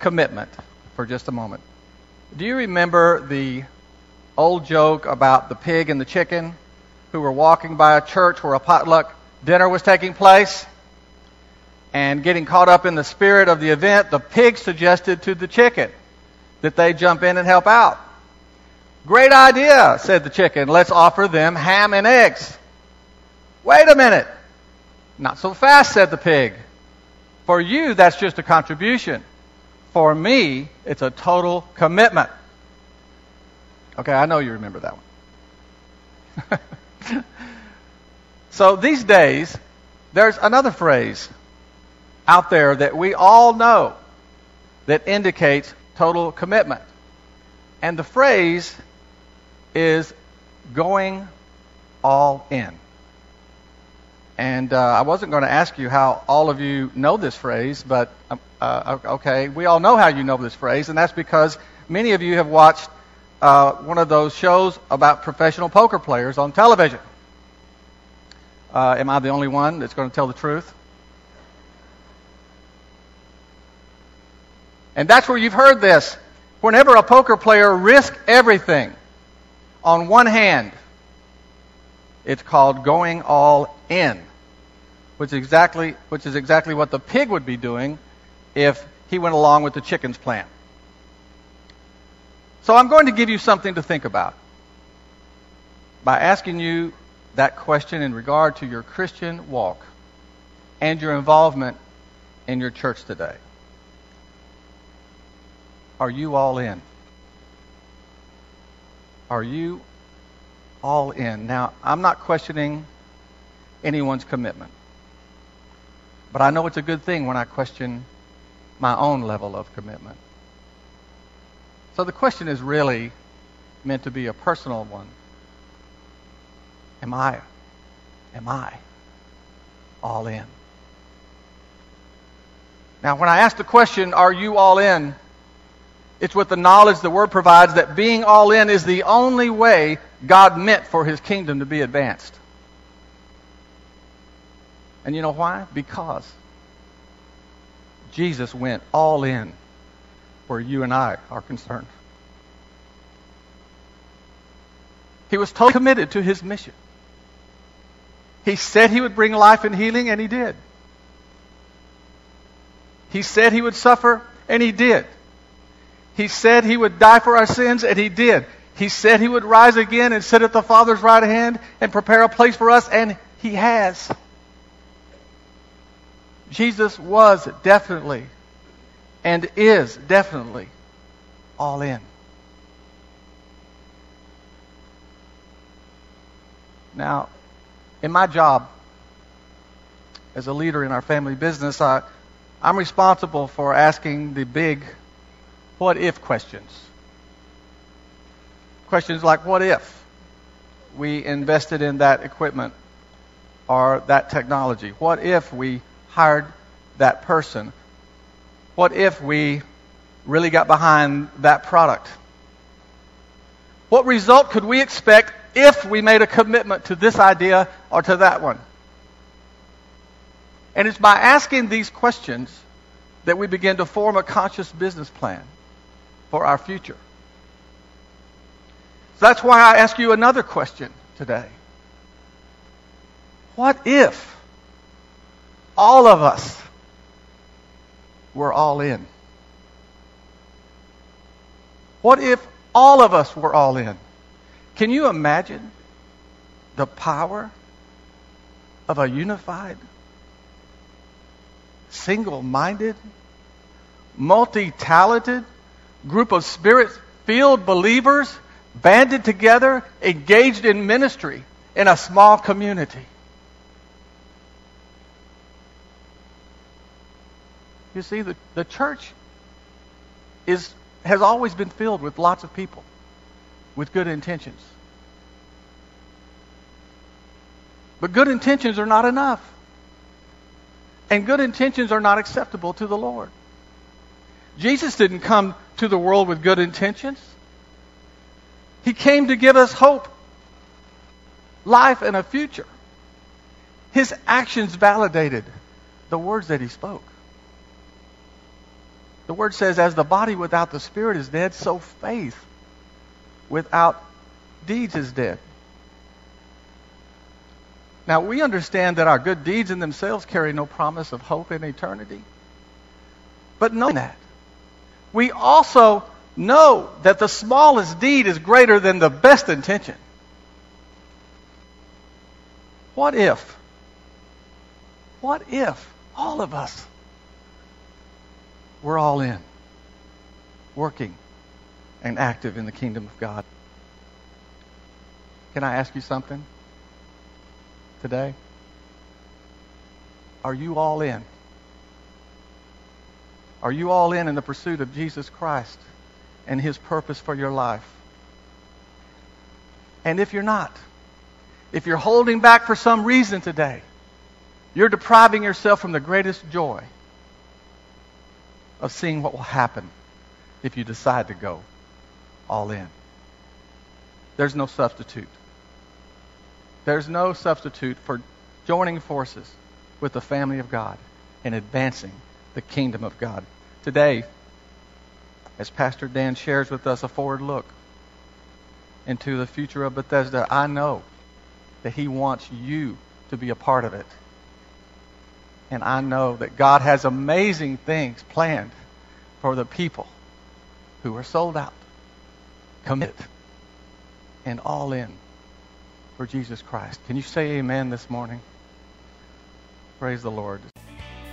commitment for just a moment. Do you remember the old joke about the pig and the chicken who were walking by a church where a potluck dinner was taking place? And getting caught up in the spirit of the event, the pig suggested to the chicken that they jump in and help out. Great idea, said the chicken. Let's offer them ham and eggs. Wait a minute. Not so fast, said the pig. For you, that's just a contribution. For me, it's a total commitment. Okay, I know you remember that one. so these days, there's another phrase out there that we all know that indicates total commitment. And the phrase is going all in. And uh, I wasn't going to ask you how all of you know this phrase, but um, uh, okay, we all know how you know this phrase, and that's because many of you have watched uh, one of those shows about professional poker players on television. Uh, am I the only one that's going to tell the truth? And that's where you've heard this. Whenever a poker player risks everything on one hand, it's called going all in, which is exactly, which is exactly what the pig would be doing if he went along with the chicken's plan. So I'm going to give you something to think about by asking you that question in regard to your Christian walk and your involvement in your church today. Are you all in? Are you all in? Now, I'm not questioning anyone's commitment, but I know it's a good thing when I question my own level of commitment. So the question is really meant to be a personal one. Am I, am I all in? Now, when I ask the question, are you all in? It's with the knowledge the Word provides that being all in is the only way God meant for His kingdom to be advanced. And you know why? Because Jesus went all in where you and I are concerned. He was totally committed to his mission. He said he would bring life and healing, and he did. He said he would suffer, and he did. He said he would die for our sins, and he did. He said he would rise again and sit at the Father's right hand and prepare a place for us, and he has. Jesus was definitely and is definitely all in. Now, in my job as a leader in our family business, I, I'm responsible for asking the big what if questions. Questions like, what if we invested in that equipment or that technology? What if we hired that person? What if we really got behind that product? What result could we expect if we made a commitment to this idea or to that one? And it's by asking these questions that we begin to form a conscious business plan for our future. So that's why I ask you another question today. What if all of us were all in? What if all of us were all in? Can you imagine the power of a unified, single minded, multi talented group of spirit filled believers banded together, engaged in ministry in a small community? You see, the, the church is, has always been filled with lots of people with good intentions. But good intentions are not enough. And good intentions are not acceptable to the Lord. Jesus didn't come to the world with good intentions. He came to give us hope, life, and a future. His actions validated the words that he spoke. The word says, as the body without the spirit is dead, so faith without deeds is dead. Now, we understand that our good deeds in themselves carry no promise of hope in eternity. But knowing that, we also know that the smallest deed is greater than the best intention. What if? What if all of us were all in, working and active in the kingdom of God? Can I ask you something today? Are you all in? Are you all in in the pursuit of Jesus Christ and his purpose for your life? And if you're not, if you're holding back for some reason today, you're depriving yourself from the greatest joy of seeing what will happen if you decide to go all in. There's no substitute. There's no substitute for joining forces with the family of God and advancing the kingdom of God. Today, as Pastor Dan shares with us a forward look into the future of Bethesda, I know that he wants you to be a part of it. And I know that God has amazing things planned for the people who are sold out, committed, and all in for Jesus Christ. Can you say amen this morning? Praise the Lord.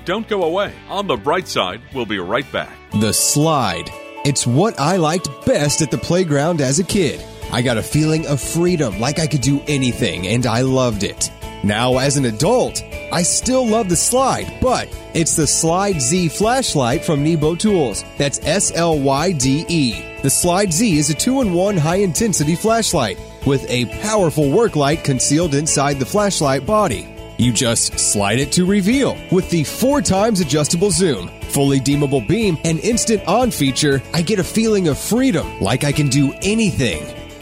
Don't go away. On the bright side, we'll be right back. The slide. It's what I liked best at the playground as a kid. I got a feeling of freedom, like I could do anything, and I loved it. Now, as an adult, I still love the slide, but it's the Slyde Z flashlight from Nebo Tools. That's S L Y D E. The Slyde Z is a two in one high intensity flashlight with a powerful work light concealed inside the flashlight body. You just slide it to reveal with the four times adjustable zoom, fully dimmable beam, and instant on feature. I get a feeling of freedom, like I can do anything.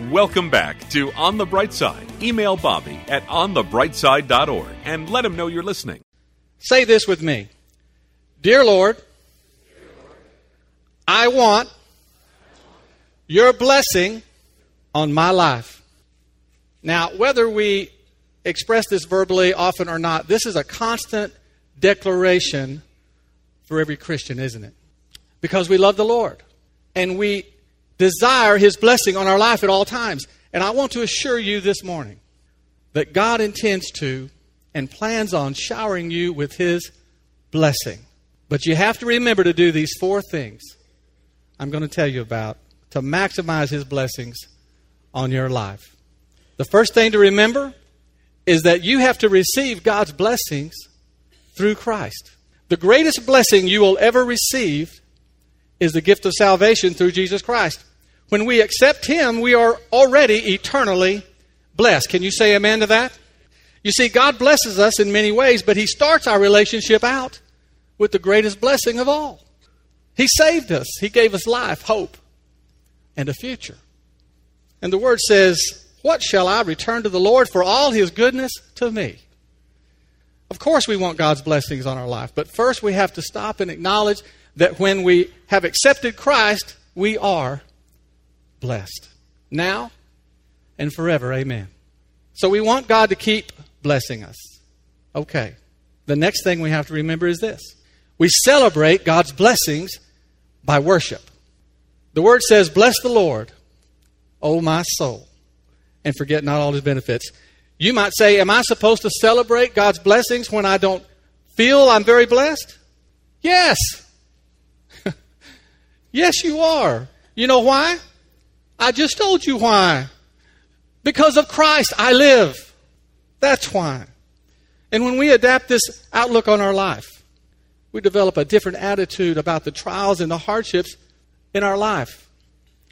Welcome back to On the Bright Side. Email Bobby at onthebrightside.org and let him know you're listening. Say this with me Dear Lord, I want your blessing on my life. Now, whether we express this verbally often or not, this is a constant declaration for every Christian, isn't it? Because we love the Lord and we desire His blessing on our life at all times. And I want to assure you this morning that God intends to and plans on showering you with His blessing. But you have to remember to do these four things I'm going to tell you about to maximize His blessings on your life. The first thing to remember is that you have to receive God's blessings through Christ. The greatest blessing you will ever receive is the gift of salvation through Jesus Christ. When we accept Him, we are already eternally blessed. Can you say amen to that? You see, God blesses us in many ways, but He starts our relationship out with the greatest blessing of all. He saved us, He gave us life, hope, and a future. And the Word says, What shall I return to the Lord for all His goodness to me? Of course, we want God's blessings on our life, but first we have to stop and acknowledge that when we have accepted Christ, we are blessed. Now and forever. Amen. So we want God to keep blessing us. Okay. The next thing we have to remember is this we celebrate God's blessings by worship. The word says, Bless the Lord, O my soul, and forget not all his benefits. You might say, Am I supposed to celebrate God's blessings when I don't feel I'm very blessed? Yes. Yes, you are. You know why? I just told you why. Because of Christ, I live. That's why. And when we adapt this outlook on our life, we develop a different attitude about the trials and the hardships in our life.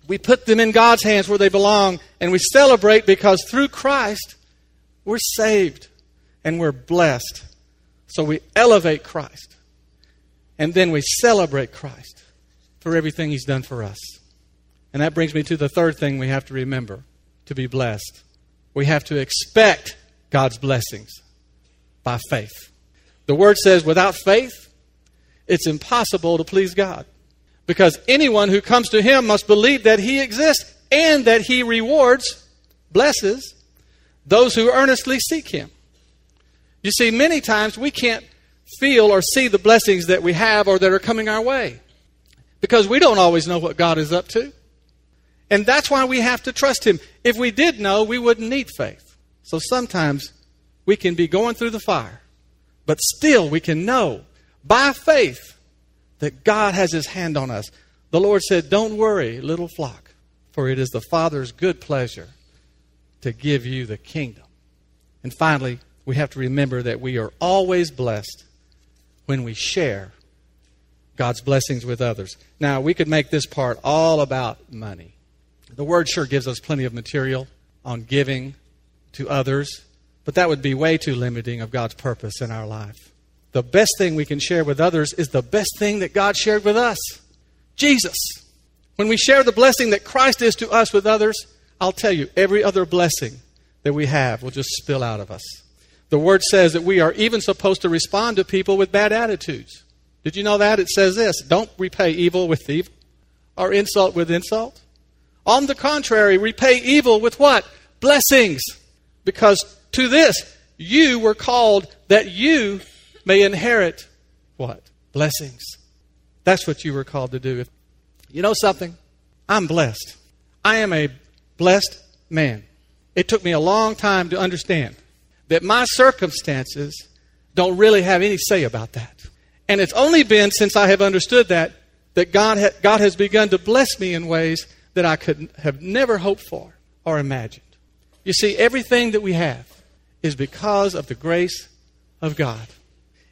We put them in God's hands where they belong, and we celebrate because through Christ, we're saved and we're blessed. So we elevate Christ. And then we celebrate Christ for everything He's done for us. And that brings me to the third thing we have to remember to be blessed. We have to expect God's blessings by faith. The Word says, without faith, it's impossible to please God. Because anyone who comes to Him must believe that He exists and that He rewards, blesses, those who earnestly seek Him. You see, many times we can't feel or see the blessings that we have or that are coming our way because we don't always know what God is up to. And that's why we have to trust Him. If we did know, we wouldn't need faith. So sometimes we can be going through the fire, but still we can know by faith that God has His hand on us. The Lord said, Don't worry, little flock, for it is the Father's good pleasure to give you the kingdom. And finally, we have to remember that we are always blessed when we share God's blessings with others. Now, we could make this part all about money. The Word sure gives us plenty of material on giving to others, but that would be way too limiting of God's purpose in our life. The best thing we can share with others is the best thing that God shared with us Jesus. When we share the blessing that Christ is to us with others, I'll tell you, every other blessing that we have will just spill out of us. The Word says that we are even supposed to respond to people with bad attitudes. Did you know that? It says this don't repay evil with evil or insult with insult. On the contrary, repay evil with what? Blessings. Because to this you were called that you may inherit what? Blessings. That's what you were called to do. You know something? I'm blessed. I am a blessed man. It took me a long time to understand that my circumstances don't really have any say about that. And it's only been since I have understood that that God, ha- God has begun to bless me in ways that I could have never hoped for or imagined. You see, everything that we have is because of the grace of God.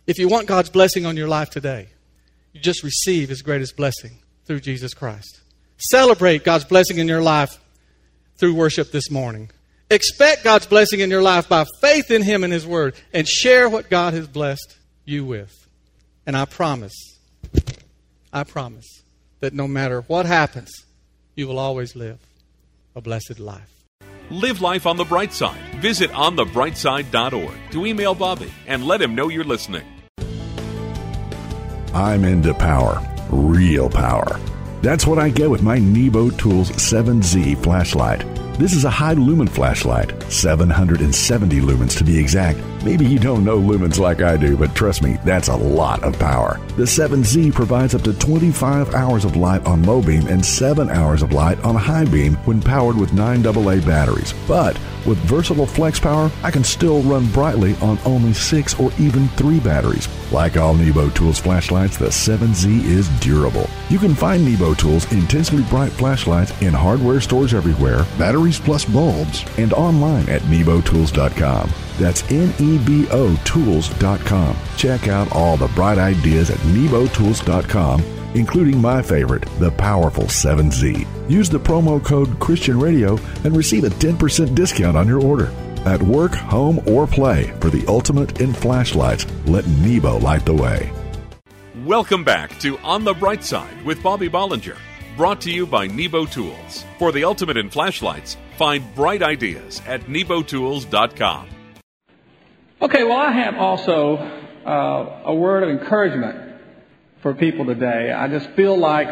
If you want God's blessing on your life today, you just receive His greatest blessing through Jesus Christ. Celebrate God's blessing in your life through worship this morning. Expect God's blessing in your life by faith in Him and His Word and share what God has blessed you with. And I promise, I promise that no matter what happens, you will always live a blessed life. Live life on the bright side. Visit onthebrightside.org to email Bobby and let him know you're listening. I'm into power, real power. That's what I get with my Nebo Tools 7Z flashlight. This is a high lumen flashlight, 770 lumens to be exact Maybe you don't know lumens like I do, but trust me, that's a lot of power. The 7Z provides up to 25 hours of light on low beam and 7 hours of light on high beam when powered with 9AA batteries. But with versatile flex power, I can still run brightly on only 6 or even 3 batteries. Like all Nebo Tools flashlights, the 7Z is durable. You can find Nebo Tools intensely bright flashlights in hardware stores everywhere, batteries plus bulbs, and online at nebotools.com. That's N-E-B-O tools.com. Check out all the bright ideas at nebotools.com including my favorite, the powerful 7Z. Use the promo code Christian Radio and receive a 10% discount on your order. At work, home, or play, for the ultimate in flashlights, let Nebo light the way. Welcome back to On the Bright Side with Bobby Bollinger, brought to you by Nebo Tools. For the ultimate in flashlights, find bright ideas at nebotools.com. Okay, well, I have also uh, a word of encouragement for people today. I just feel like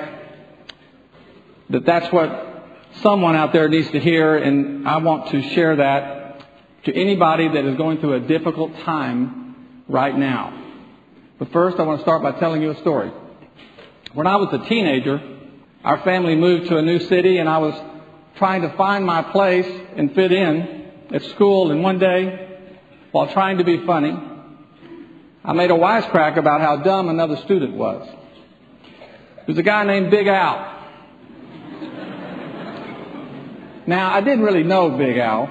that that's what someone out there needs to hear, and I want to share that to anybody that is going through a difficult time right now. But first, I want to start by telling you a story. When I was a teenager, our family moved to a new city, and I was trying to find my place and fit in at school, and one day, while trying to be funny, I made a wisecrack about how dumb another student was. Was a guy named Big Al. Now, I didn't really know Big Al.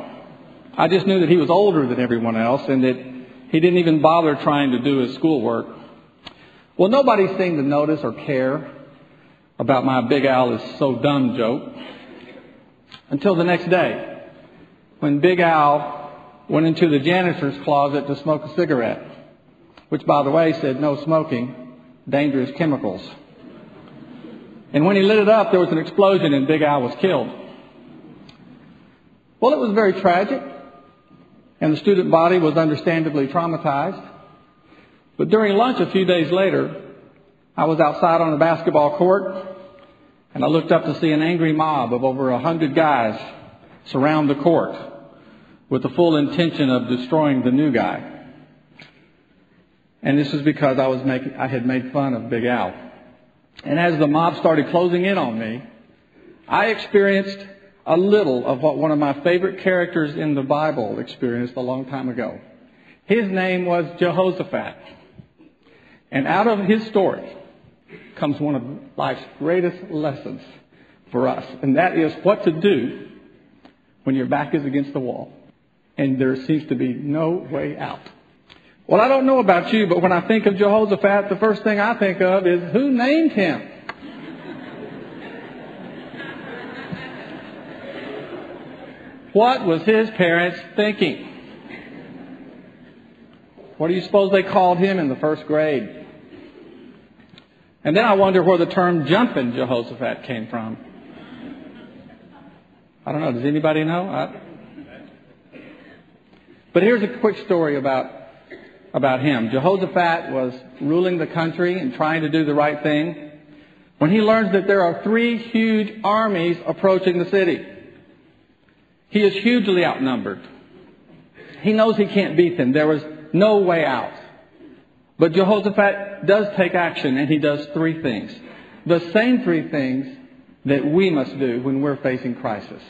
I just knew that he was older than everyone else and that he didn't even bother trying to do his schoolwork. Well, nobody seemed to notice or care about my Big Al is so dumb joke until the next day when Big Al went into the janitor's closet to smoke a cigarette, which, by the way, said no smoking, dangerous chemicals. And when he lit it up, there was an explosion and Big Al was killed. Well, it was very tragic, and the student body was understandably traumatized. But during lunch a few days later, I was outside on a basketball court, and I looked up to see an angry mob of over a hundred guys surround the court with the full intention of destroying the new guy. And this was because I was making, I had made fun of Big Al. And as the mob started closing in on me, I experienced a little of what one of my favorite characters in the Bible experienced a long time ago. His name was Jehoshaphat. And out of his story comes one of life's greatest lessons for us. And that is what to do when your back is against the wall and there seems to be no way out. Well, I don't know about you, but when I think of Jehoshaphat, the first thing I think of is who named him? What was his parents thinking? What do you suppose they called him in the first grade? And then I wonder where the term jumping Jehoshaphat came from. I don't know. Does anybody know? I... But here's a quick story about, about him. Jehoshaphat was ruling the country and trying to do the right thing when he learns that there are three huge armies approaching the city. He is hugely outnumbered. He knows he can't beat them. There was no way out. But Jehoshaphat does take action and he does three things. The same three things that we must do when we're facing crisis.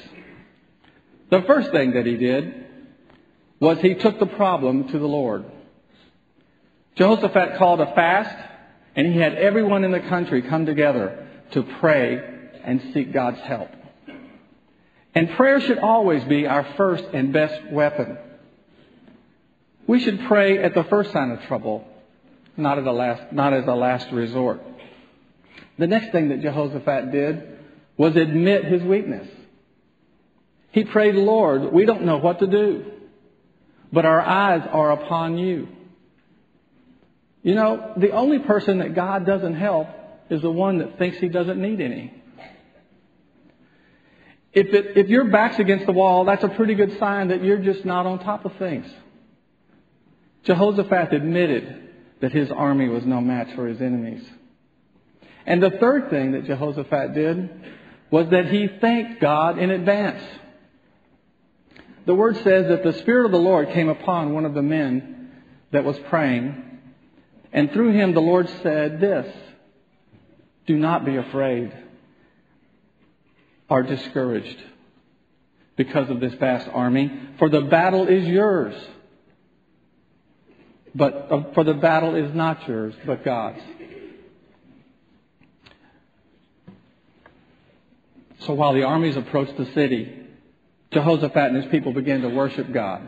The first thing that he did was he took the problem to the Lord. Jehoshaphat called a fast and he had everyone in the country come together to pray and seek God's help. And prayer should always be our first and best weapon. We should pray at the first sign of trouble, not, at last, not as a last resort. The next thing that Jehoshaphat did was admit his weakness. He prayed, Lord, we don't know what to do, but our eyes are upon you. You know, the only person that God doesn't help is the one that thinks he doesn't need any. If, it, if your back's against the wall, that's a pretty good sign that you're just not on top of things. Jehoshaphat admitted that his army was no match for his enemies. And the third thing that Jehoshaphat did was that he thanked God in advance. The word says that the Spirit of the Lord came upon one of the men that was praying. And through him, the Lord said this Do not be afraid or discouraged because of this vast army, for the battle is yours. But uh, for the battle is not yours, but God's. So while the armies approached the city, Jehoshaphat and his people began to worship God,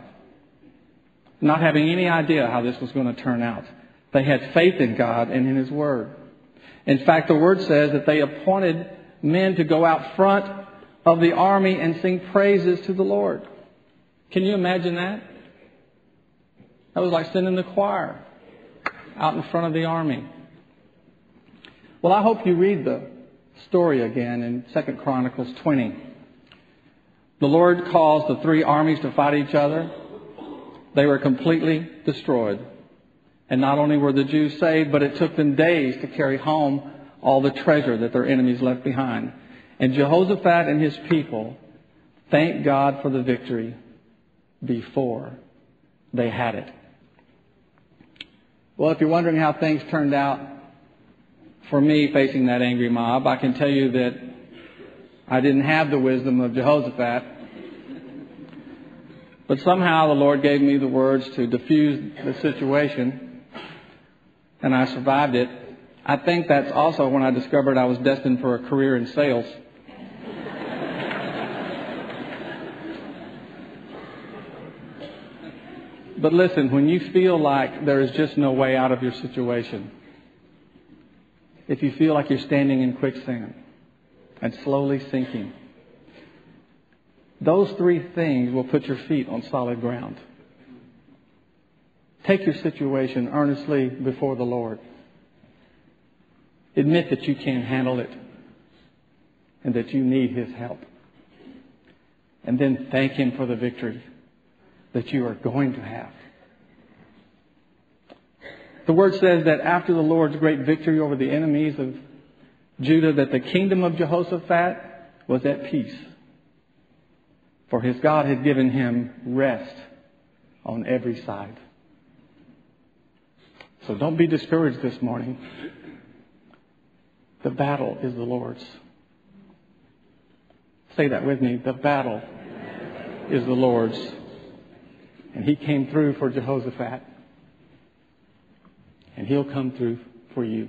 not having any idea how this was going to turn out. They had faith in God and in His Word. In fact, the Word says that they appointed men to go out front of the army and sing praises to the Lord. Can you imagine that? That was like sending the choir out in front of the army. Well, I hope you read the story again in 2 Chronicles 20. The Lord caused the three armies to fight each other. They were completely destroyed. And not only were the Jews saved, but it took them days to carry home all the treasure that their enemies left behind. And Jehoshaphat and his people thanked God for the victory before they had it. Well, if you're wondering how things turned out for me facing that angry mob, I can tell you that I didn't have the wisdom of Jehoshaphat. But somehow the Lord gave me the words to diffuse the situation and I survived it. I think that's also when I discovered I was destined for a career in sales. but listen, when you feel like there is just no way out of your situation, if you feel like you're standing in quicksand and slowly sinking, those three things will put your feet on solid ground. Take your situation earnestly before the Lord. Admit that you can't handle it and that you need His help. And then thank Him for the victory that you are going to have. The word says that after the Lord's great victory over the enemies of Judah, that the kingdom of Jehoshaphat was at peace. For his God had given him rest on every side. So don't be discouraged this morning. The battle is the Lord's. Say that with me. The battle is the Lord's. And He came through for Jehoshaphat. And He'll come through for you.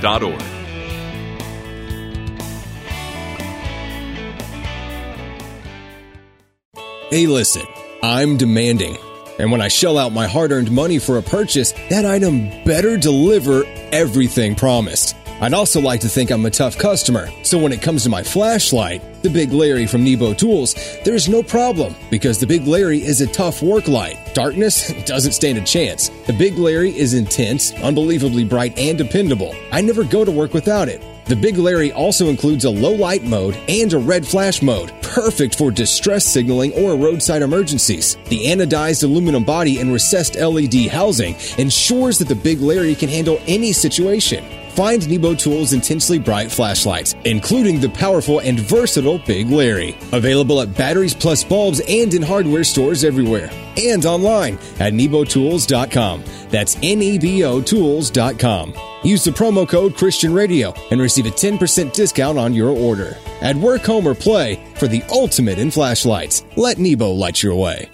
onthebrightside.org. Hey, listen, I'm demanding. And when I shell out my hard earned money for a purchase, that item better deliver everything promised. I'd also like to think I'm a tough customer, so when it comes to my flashlight, the Big Larry from Nebo Tools, there's no problem because the Big Larry is a tough work light. Darkness doesn't stand a chance. The Big Larry is intense, unbelievably bright, and dependable. I never go to work without it. The Big Larry also includes a low light mode and a red flash mode, perfect for distress signaling or roadside emergencies. The anodized aluminum body and recessed LED housing ensures that the Big Larry can handle any situation. Find Nebo Tools' intensely bright flashlights, including the powerful and versatile Big Larry. Available at batteries plus bulbs and in hardware stores everywhere. And online at nebotools.com. That's N E B O Tools.com. Use the promo code Christian Radio and receive a 10% discount on your order. At work, home, or play, for the ultimate in flashlights, let Nebo light your way.